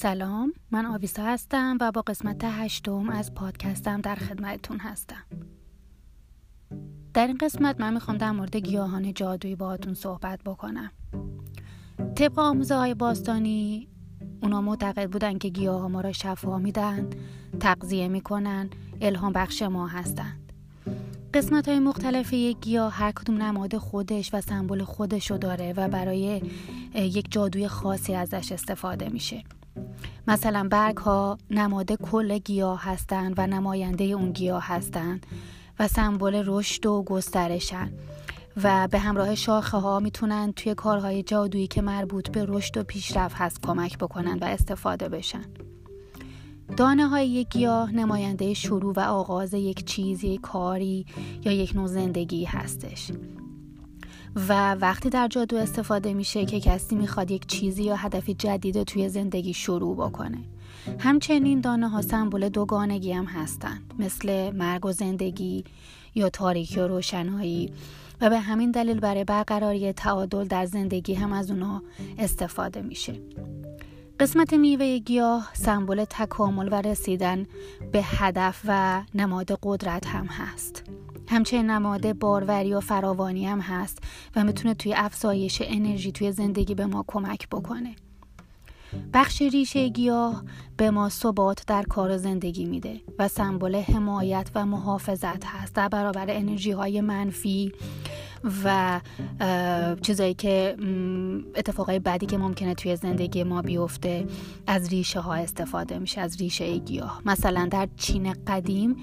سلام من آویسا هستم و با قسمت هشتم از پادکستم در خدمتتون هستم. در این قسمت من می‌خوام در مورد گیاهان جادویی باهاتون صحبت بکنم. طبق آموزه های باستانی اونا معتقد بودن که گیاه ها ما را شفا میدن تقضیه می‌کنن الهام بخش ما هستند. قسمت های مختلف یک گیاه هر کدوم نماد خودش و سمبل خودشو داره و برای یک جادوی خاصی ازش استفاده میشه. مثلا برگ ها نماد کل گیاه هستند و نماینده اون گیاه هستند و سمبل رشد و گسترشن و به همراه شاخه ها می‌تونن توی کارهای جادویی که مربوط به رشد و پیشرفت هست کمک بکنن و استفاده بشن. دانه های یک گیاه نماینده شروع و آغاز یک چیز کاری یا یک نوع زندگی هستش. و وقتی در جادو استفاده میشه که کسی می‌خواد یک چیزی یا هدفی جدید توی زندگی شروع بکنه. همچنین دانه ها سمبل دوگانگی هم هستند مثل مرگ و زندگی یا تاریکی و روشنایی. و به همین دلیل برای برقراری تعادل در زندگی هم از اونا استفاده میشه. قسمت میوه گیاه سمبل تکامل و رسیدن به هدف و نماد قدرت هم هست. همچنین نماد باروری و فراوانی هم هست و می‌تونه توی افزایش انرژی توی زندگی به ما کمک بکنه. بخش ریشه گیاه به ما ثبات در کار زندگی میده و سمبل حمایت و محافظت هست. در برابر انرژی های منفی و چیزایی که اتفاقای بدی که ممکنه توی زندگی ما بیفته از ریشه ها استفاده میشه از ریشه گیاه. مثلا در چین قدیم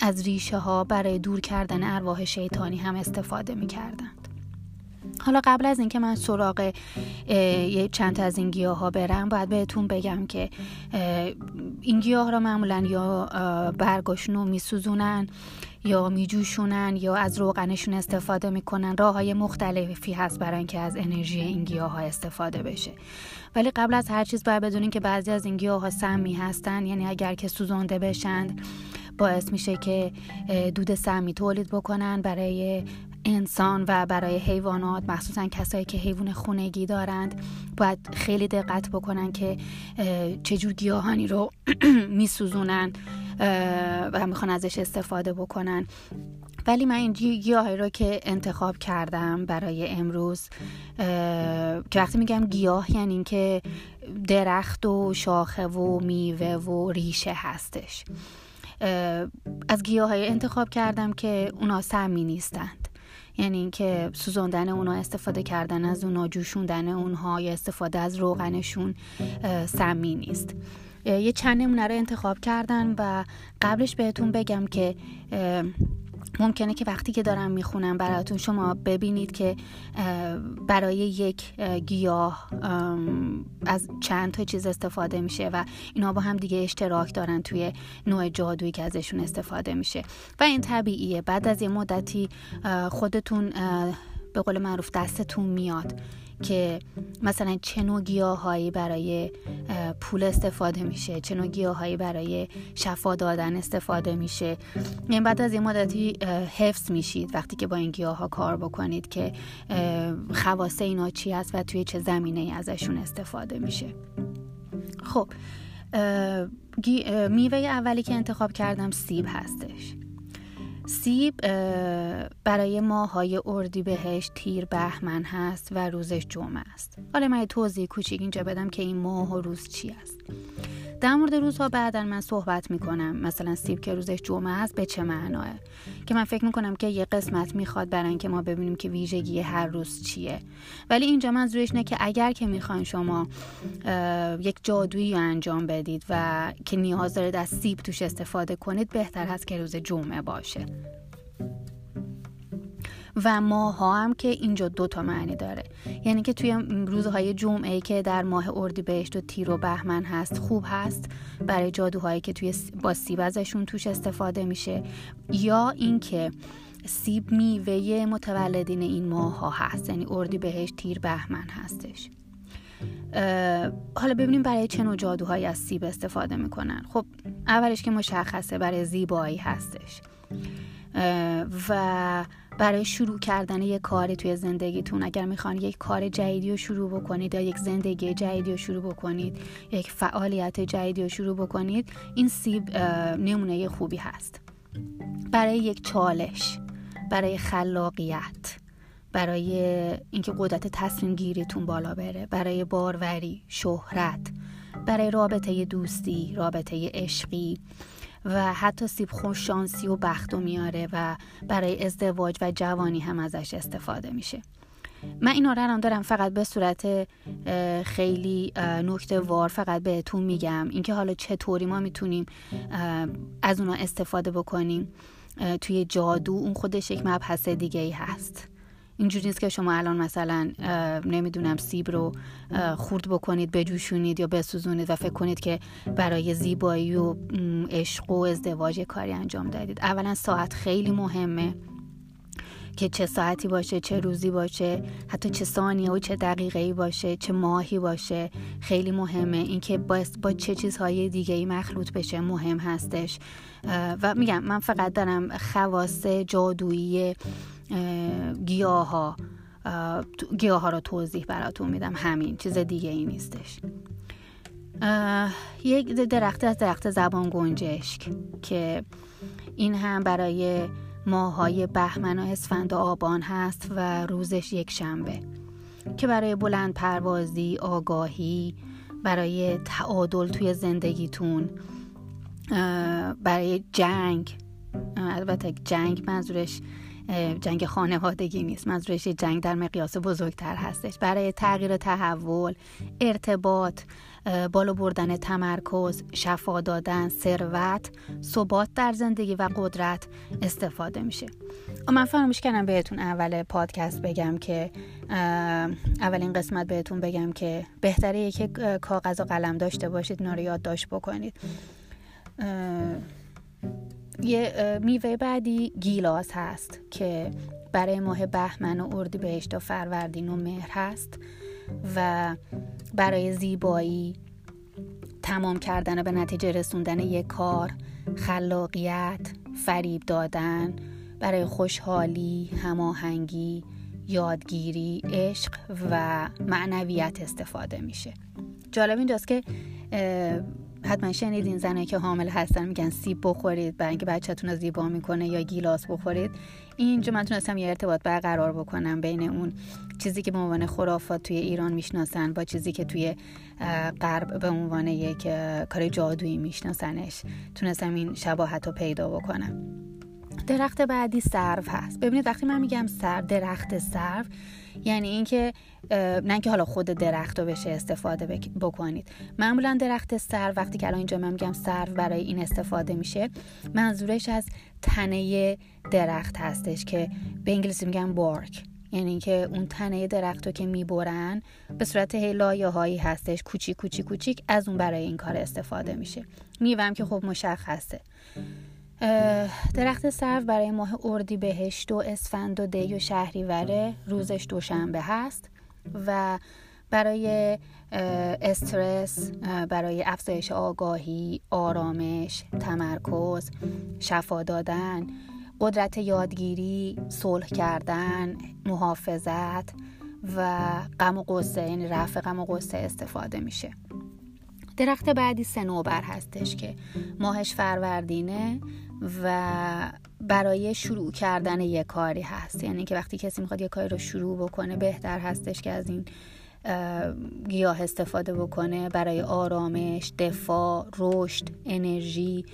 از ریشه ها برای دور کردن ارواح شیطانی هم استفاده می‌کردند. حالا قبل از اینکه من سراغ چند از این گیاه ها برم باید بهتون بگم که این گیاه را معمولا یا برگاشون رو میسوزونن یا میجوشونن یا از روغنشون استفاده می‌کنن. راه های مختلفی هست برای اینکه از انرژی این گیاه ها استفاده بشه. ولی قبل از هر چیز باید بدونین که بعضی از این گیاه ها سمی هستن. یعنی اگر که سوزانده بشند باعث میشه که دود سمی تولید بکنن برای انسان و برای حیوانات مخصوصا کسایی که حیوان خونگی دارند. باید خیلی دقت بکنن که چجور گیاهانی رو میسوزونن. و می‌خوان ازش استفاده بکنن. ولی من این گیاهی رو که انتخاب کردم برای امروز که وقتی میگم گیاه یعنی اینکه درخت و شاخه و میوه و ریشه هستش. از گیاه های انتخاب کردم که اونا سمی نیستند. یعنی اینکه سوزاندن اونها استفاده کردن از اونها جوشوندن اونها یا استفاده از روغنشون سمی نیست. یه چند نمونه رو انتخاب کردن و قبلش بهتون بگم که ممکنه که وقتی که دارم می‌خونم براتون شما ببینید که برای یک گیاه از چند تا چیز استفاده میشه و اینا با هم دیگه اشتراک دارن توی نوع جادویی که ازشون استفاده میشه. و این طبیعیه. بعد از یه مدتی خودتون به قول معروف دستتون میاد. که مثلا چه نوع گیاهایی برای پول استفاده میشه چه نوع گیاهایی برای شفا دادن استفاده میشه. یعنی بعد از این مدتی حفظ میشید وقتی که با این گیاه ها کار بکنید که خواص اینا چی هست و توی چه زمینه ازشون استفاده میشه. خب میوه اولی که انتخاب کردم سیب هستش. سیب برای ماهای اردی بهش تیر بهمن هست و روزش جمعه است. حالا من توضیح کوچیک اینجا بدم که این ماه و روز چی است. در مورد روزها بعدا من صحبت می‌کنم. مثلا سیب که روزش جمعه است به چه معناه؟ که من فکر می‌کنم که یه قسمت می‌خواد برای اینکه ما ببینیم که ویژگی هر روز چیه. ولی اینجا منظورش اینه که اگر که می‌خواین شما یک جادویی انجام بدید و که نیاز دارید از سیب توش استفاده کنید بهتر هست که روز جمعه باشه. و ماه ها هم که اینجا دو تا معنی داره. یعنی که توی روزهای جمعه که در ماه اردیبهشت و تیر و بهمن هست خوب هست. برای جادوهایی که توی با سیب ازشون توش استفاده میشه. یا اینکه سیب میوه متولدین این ماه ها هست. یعنی اردی بهش تیر بهمن هستش. حالا ببینیم برای چه نوع جادوهایی از سیب استفاده می‌کنن. خب اولش که مشخصه برای زیبایی هستش. و برای شروع کردن یک کاری توی زندگیتون اگر می‌خوان یک کار جدیدی رو شروع بکنید یا یک زندگی جدیدی رو شروع بکنید یک فعالیت جدیدی رو شروع بکنید این سیب نمونه خوبی هست. برای یک چالش برای خلاقیت برای اینکه قدرت تصمیم گیریتون بالا بره برای باروری شهرت برای رابطه دوستی رابطه عشقی و حتی سیب خوش شانسی و بخت و میاره و برای ازدواج و جوانی هم ازش استفاده میشه. من اینا رو دارم فقط به صورت خیلی نکته وار فقط بهتون میگم. اینکه حالا چطوری ما می‌تونیم از اونا استفاده بکنیم. توی جادو اون خودش یک مبحث دیگه ای هست. اینجوری نیست که شما الان مثلا نمی‌دونم سیب رو خورد بکنید بجوشونید یا بسوزونید و فکر کنید که برای زیبایی و عشق و ازدواج کاری انجام دادید. اولا ساعت خیلی مهمه که چه ساعتی باشه چه روزی باشه حتی چه ثانیه و چه دقیقه ای باشه چه ماهی باشه خیلی مهمه. اینکه با, با چه چیزهای دیگه ای مخلوط بشه مهم هستش. و میگم من فقط دارم خواص جادویی گیاه ها گیاه ها رو توضیح براتون میدم. همین چیز دیگه ای نیستش. یک درخت از درخت زبان گنجشک که این هم برای ماهای بهمن و اسفند و آبان هست و روزش یک شنبه. که برای بلند پروازی آگاهی برای تعادل توی زندگیتون برای جنگ. البته جنگ منظورش جنگ خانوادگی نیست. منظورش جنگ در مقیاس بزرگتر هستش. برای تغییر تحول ارتباط بالا بردن تمرکز شفا دادن ثروت ثبات در زندگی و قدرت استفاده میشه. من فراموش کردم بهتون اول پادکست بگم که اولین قسمت بهتون بگم که بهتره که کاغذ و قلم داشته باشید اینا رو یادداشت بکنید یه میوه بعدی گیلاس هست که برای ماه بهمن و اردی بهشت و فروردین و مهر هست و برای زیبایی تمام کردن و به نتیجه رسوندن یک کار خلاقیت فریب دادن برای خوشحالی هماهنگی یادگیری عشق و معنویت استفاده میشه. جالب اینجاست که حتما شنیدین زنه که حامل هستن میگن سیب بخورید برای اینکه بچهتون رو زیبا می‌کنه یا گیلاس بخورید. اینجا من تونستم یه ارتباط برقرار بکنم بین اون چیزی که به عنوان خرافات توی ایران می‌شناسن با چیزی که توی غرب به عنوان یک کار جادویی میشناسنش. تونستم این شباهت رو پیدا بکنم. درخت بعدی سرو هست. ببینید وقتی من میگم سر درخت سرو یعنی اینکه نه که حالا خود درخت رو بشه استفاده بکنید. معمولا درخت سر وقتی که الان اینجا من میگم سر برای این استفاده میشه منظورش از تنه درخت هستش که به انگلیسی میگن بارک یعنی اینکه اون تنه درخت رو که می‌برن به صورت لایه هایی هستش کوچیک کوچیک کوچیک از اون برای این کار استفاده میشه. میوهم که خب مشخصه. درخت سرو برای ماه اردی بهشت و اسفند و دی و شهریوره روزش دوشنبه هست و برای استرس برای افزایش آگاهی آرامش تمرکز شفا دادن قدرت یادگیری صلح کردن محافظت و غم و قصه یعنی رفع غم و قصه استفاده میشه. درخت بعدی سنوبر هستش که ماهش فروردینه. و برای شروع کردن یک کاری هست. یعنی که وقتی کسی می‌خواد یک کاری رو شروع بکنه بهتر هستش که از این گیاه استفاده بکنه. برای آرامش دفاع رشد انرژی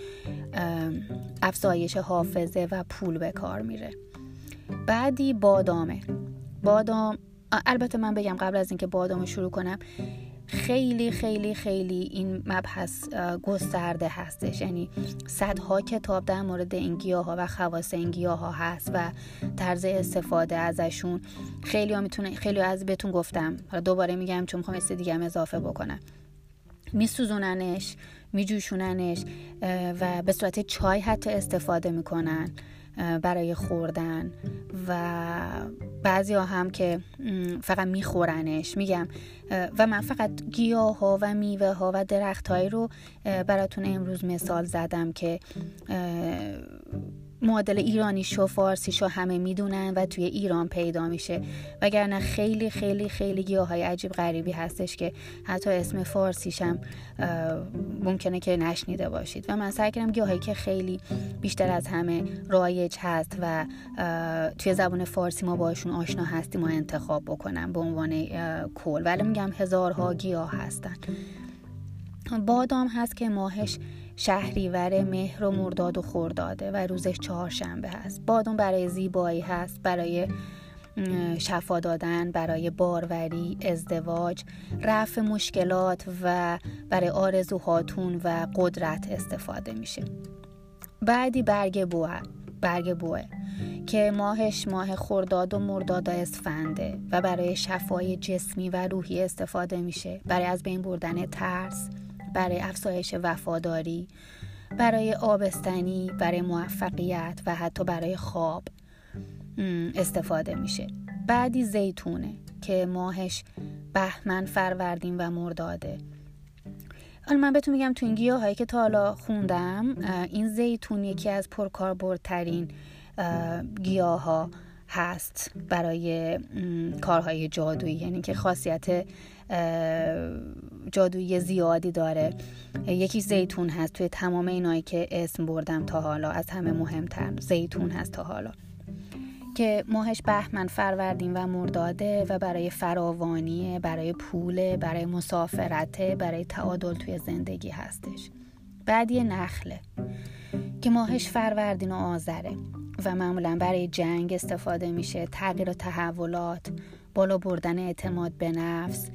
افزایش حافظه و پول به کار میره. بعدی بادامه. بادام البته من بگم قبل از اینکه بادام شروع کنم خیلی خیلی خیلی این مبحث گسترده هستش. یعنی صدها کتاب در مورد این گیاه ها و خواص این گیاه ها هست و طرز استفاده ازشون خیلی ها می‌تونه خیلی از بهتون گفتم. حالا دوباره میگم چون می‌خوام است دیگه هم اضافه بکنم. میسوزوننش میجوشوننش و به صورت چای حتی استفاده می‌کنن. برای خوردن و بعضی ها هم که فقط میخورنش میگم. و من فقط گیاه ها و میوه ها و درخت رو براتون امروز مثال زدم که معادل ایرانی شو فارسی شو همه می‌دونن و توی ایران پیدا میشه. وگرنه خیلی خیلی خیلی گیاه های عجیب غریبی هستش که حتی اسم فارسیشم ممکنه که نشنیده باشید. و من سعی کردم گیاهایی که خیلی بیشتر از همه رایج هست و توی زبان فارسی ما باشون آشنا هستیم و انتخاب بکنم به عنوان کل. ولی میگم هزارها گیاه هستن. بادام هست که ماهش شهریور مهر و مرداد و خورداده و روزش چهارشنبه هست. بادون برای زیبایی هست برای شفا دادن برای باروری ازدواج رفع مشکلات و برای آرزوهاتون و قدرت استفاده میشه. بعدی برگ بوه برگ بوه که ماهش ماه خورداد و مرداد و اسفنده و برای شفای جسمی و روحی استفاده میشه. برای از بین بردن ترس برای افزایش وفاداری برای آبستنی برای موفقیت و حتی برای خواب استفاده میشه. بعدی زیتونه که ماهش بهمن فروردین و مرداده. حالا من بهتون میگم تو این گیاه هایی که تا حالا خوندم این زیتون یکی از پرکاربردترین گیاه ها هست برای کارهای جادویی. یعنی که خاصیت جادویی زیادی داره. یکی زیتون هست توی تمام اینایی که اسم بردم تا حالا از همه مهمتر زیتون هست تا حالا. که ماهش بهمن فروردین و مرداده و برای فراوانی برای پول برای مسافرته برای تعادل توی زندگی هستش. بعدی نخله که ماهش فروردین و آذره و معمولا برای جنگ استفاده میشه تغییر و تحولات. بالا بردن اعتماد به نفس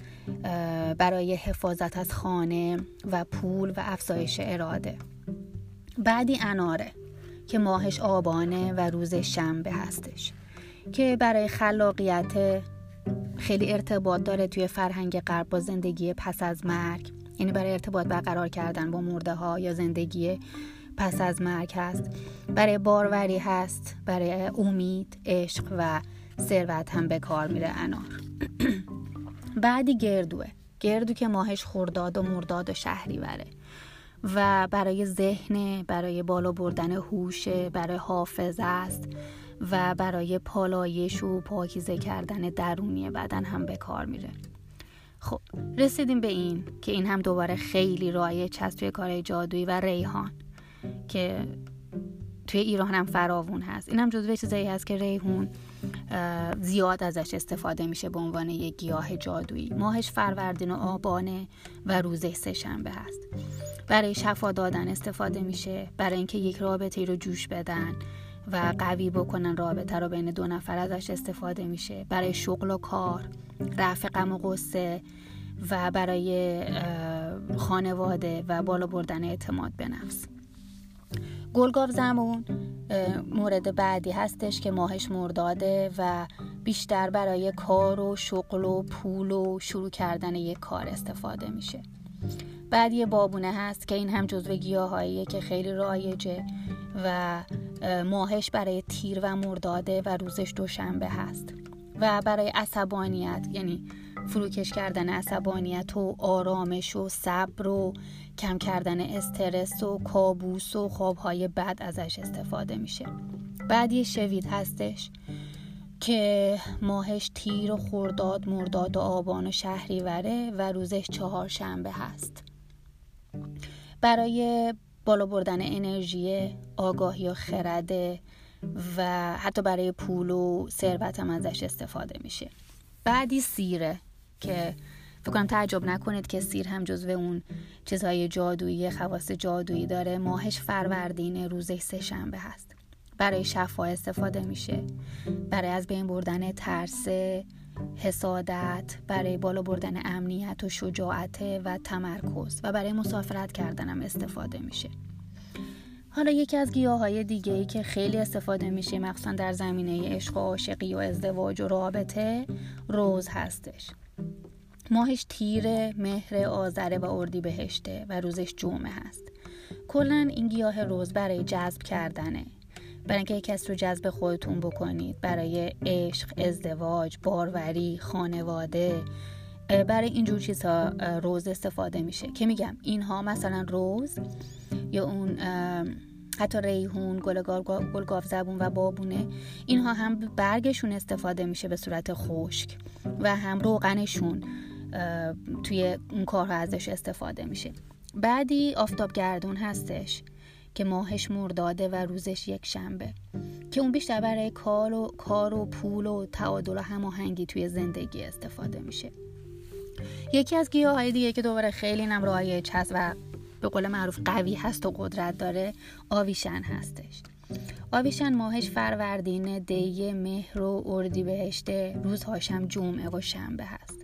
برای حفاظت از خانه و پول و افزایش اراده. بعدی اناره که ماهش آبانه و روز شنبه هستش که برای خلاقیت خیلی ارتباط داره توی فرهنگ غرب با زندگی پس از مرگ. یعنی برای ارتباط برقرار کردن با مرده ها یا زندگی پس از مرگ هست. برای باروری هست برای امید عشق و ثروت هم به کار میره انار بعدی گردوه. گردو که ماهش خورداد و مرداد و شهریوره و برای ذهن برای بالا بردن هوش برای حافظه است. و برای پالایش و پاکیزه کردن درونی بدن هم به کار میره. خب رسیدیم به این که این هم دوباره خیلی رایج هست توی کار جادویی و ریحان. که توی ایران هم فراوون هست. این هم جزو چیزایی هست که ریحون زیاد ازش استفاده میشه به عنوان یک گیاه جادویی. ماهش فروردین و آبانه و روزه سه شنبه هست. برای شفا دادن استفاده میشه. برای اینکه یک رابطه رو جوش بدن و قوی بکنن رابطه رو بین دو نفر ازش استفاده میشه. برای شغل و کار رفع غم و غصه و برای خانواده و بالا بردن اعتماد به نفس. گلگاو زمون مورد بعدی هستش که ماهش مرداده و بیشتر برای کار و شغل و پول و شروع کردن یک کار استفاده میشه. بعد یه بابونه هست که این هم جزو گیاهاییه که خیلی رایجه و ماهش برای تیر و مرداده و روزش دوشنبه هست. و برای عصبانیت یعنی فروکش کردن عصبانیت و آرامش و صبر و کم کردن استرس و کابوس و خوابهای بد ازش استفاده میشه. بعد یه شوید هستش که ماهش تیر و خورداد مرداد و آبان و شهریوره و روزش چهارشنبه هست. برای بالا بردن انرژی آگاهی و خرده و حتی برای پول و ثروت هم ازش استفاده میشه. بعدی سیره. که فکر کنم تعجب نکنید که سیر هم جزو اون چیزهای جادویی خواص جادویی داره. ماهش فروردین روزش سه شنبه هست. برای شفا استفاده میشه. برای از بین بردن ترس حسادت برای بالا بردن امنیت و شجاعت و تمرکز و برای مسافرت کردن هم استفاده میشه. حالا یکی از گیاه های دیگه ای که خیلی استفاده میشه مخصوصا در زمینه عشق و عاشقی و ازدواج و رابطه روز هستش. ماهش تیر مهر آذره و اردی بهشته و روزش جمعه هست. کلا این گیاه روز برای جذب کردنه. برای اینکه کس رو جذب خودتون بکنید برای عشق ازدواج باروری خانواده برای اینجور چیزها روز استفاده میشه. که میگم اینها مثلا روز یا اون حتی ریحون گل زبون و بابونه اینها هم برگشون استفاده میشه به صورت خشک و هم روغنشون. توی اون کارها ازش استفاده میشه. بعدی آفتابگردون هستش که ماهش مرداده و روزش یک شنبه که اون بیشتر برای کار و, کار و پول و تعادل و هماهنگی توی زندگی استفاده میشه. یکی از گیاه های دیگه که دوباره خیلی نم رایج هست و به قول معروف قوی هست و قدرت داره آویشن هستش. آویشن ماهش فروردین دی مهر و اردی بهشته روزهاشم جمعه و شنبه هست.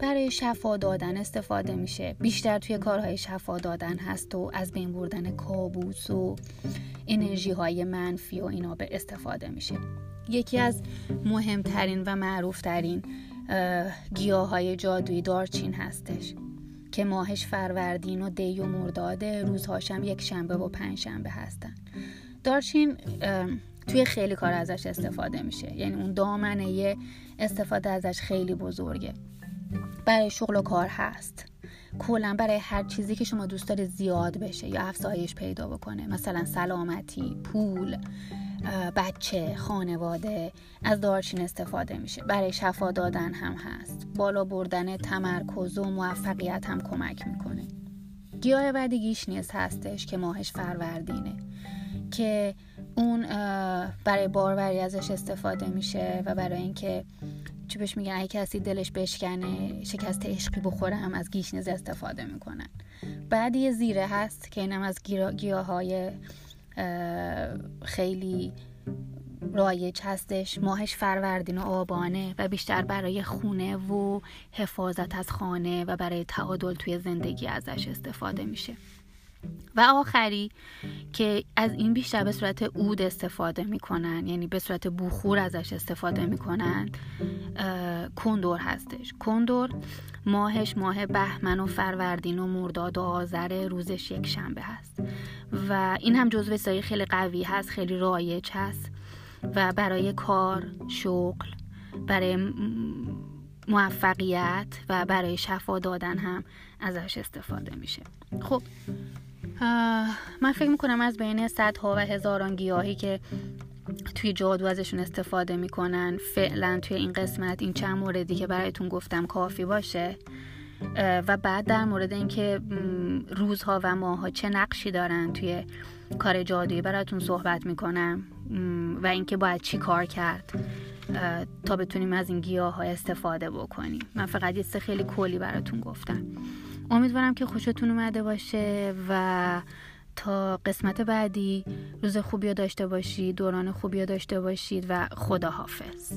برای شفا دادن استفاده میشه. بیشتر توی کارهای شفا دادن هست و از بین بردن کابوس و انرژی های منفی و اینا به استفاده میشه. یکی از مهمترین و معروفترین گیاه های جادویی دارچین هستش که ماهش فروردین و دی و مرداده روزهاشم یک شنبه و پنج شنبه هستن. دارچین توی خیلی کار ازش استفاده میشه. یعنی اون دامنه استفاده ازش خیلی بزرگه. برای شغل و کار هست. کلا برای هر چیزی که شما دوست دارید زیاد بشه یا افزایش پیدا بکنه. مثلا سلامتی پول بچه خانواده از دارچین استفاده میشه. برای شفا دادن هم هست. بالا بردن تمرکز و موفقیت هم کمک می‌کنه. گیاه بعدی گشنیز هستش که ماهش فروردینه. که اون برای باروری ازش استفاده میشه و برای اینکه چی بهش میگن؟ اگه کسی دلش بشکنه شکست عشقی بخوره هم از گشنیز استفاده می‌کنن. بعد یه زیره هست که اینم از گیاه های خیلی رایج هستش. ماهش فروردین و آبانه و بیشتر برای خونه و حفاظت از خانه و برای تعادل توی زندگی ازش استفاده میشه. و آخری که از این بیشتر به صورت اود استفاده می‌کنن یعنی به صورت بخور ازش استفاده می‌کنن کندور هستش. کندور ماهش ماه بهمن و فروردین و مرداد و آذر روزش یک شنبه هست. و این هم جزو سایی خیلی قوی هست خیلی رایج هست و برای کار شغل برای موفقیت و برای شفا دادن هم ازش استفاده میشه. خب من فکر می‌کنم از بین صدها و هزاران گیاهی که توی جادو ازشون استفاده می‌کنن فعلا توی این قسمت این چند موردی که برایتون گفتم کافی باشه. و بعد در مورد اینکه روزها و ماهها چه نقشی دارن توی کار جادویی براتون صحبت می‌کنم و اینکه باید چی کار کرد تا بتونیم از این گیاه ها استفاده بکنیم. من فقط یه خیلی کلی براتون گفتم. امیدوارم که خوشتون اومده باشه و تا قسمت بعدی روز خوبی داشته باشید دوران خوبی داشته باشید و خداحافظ.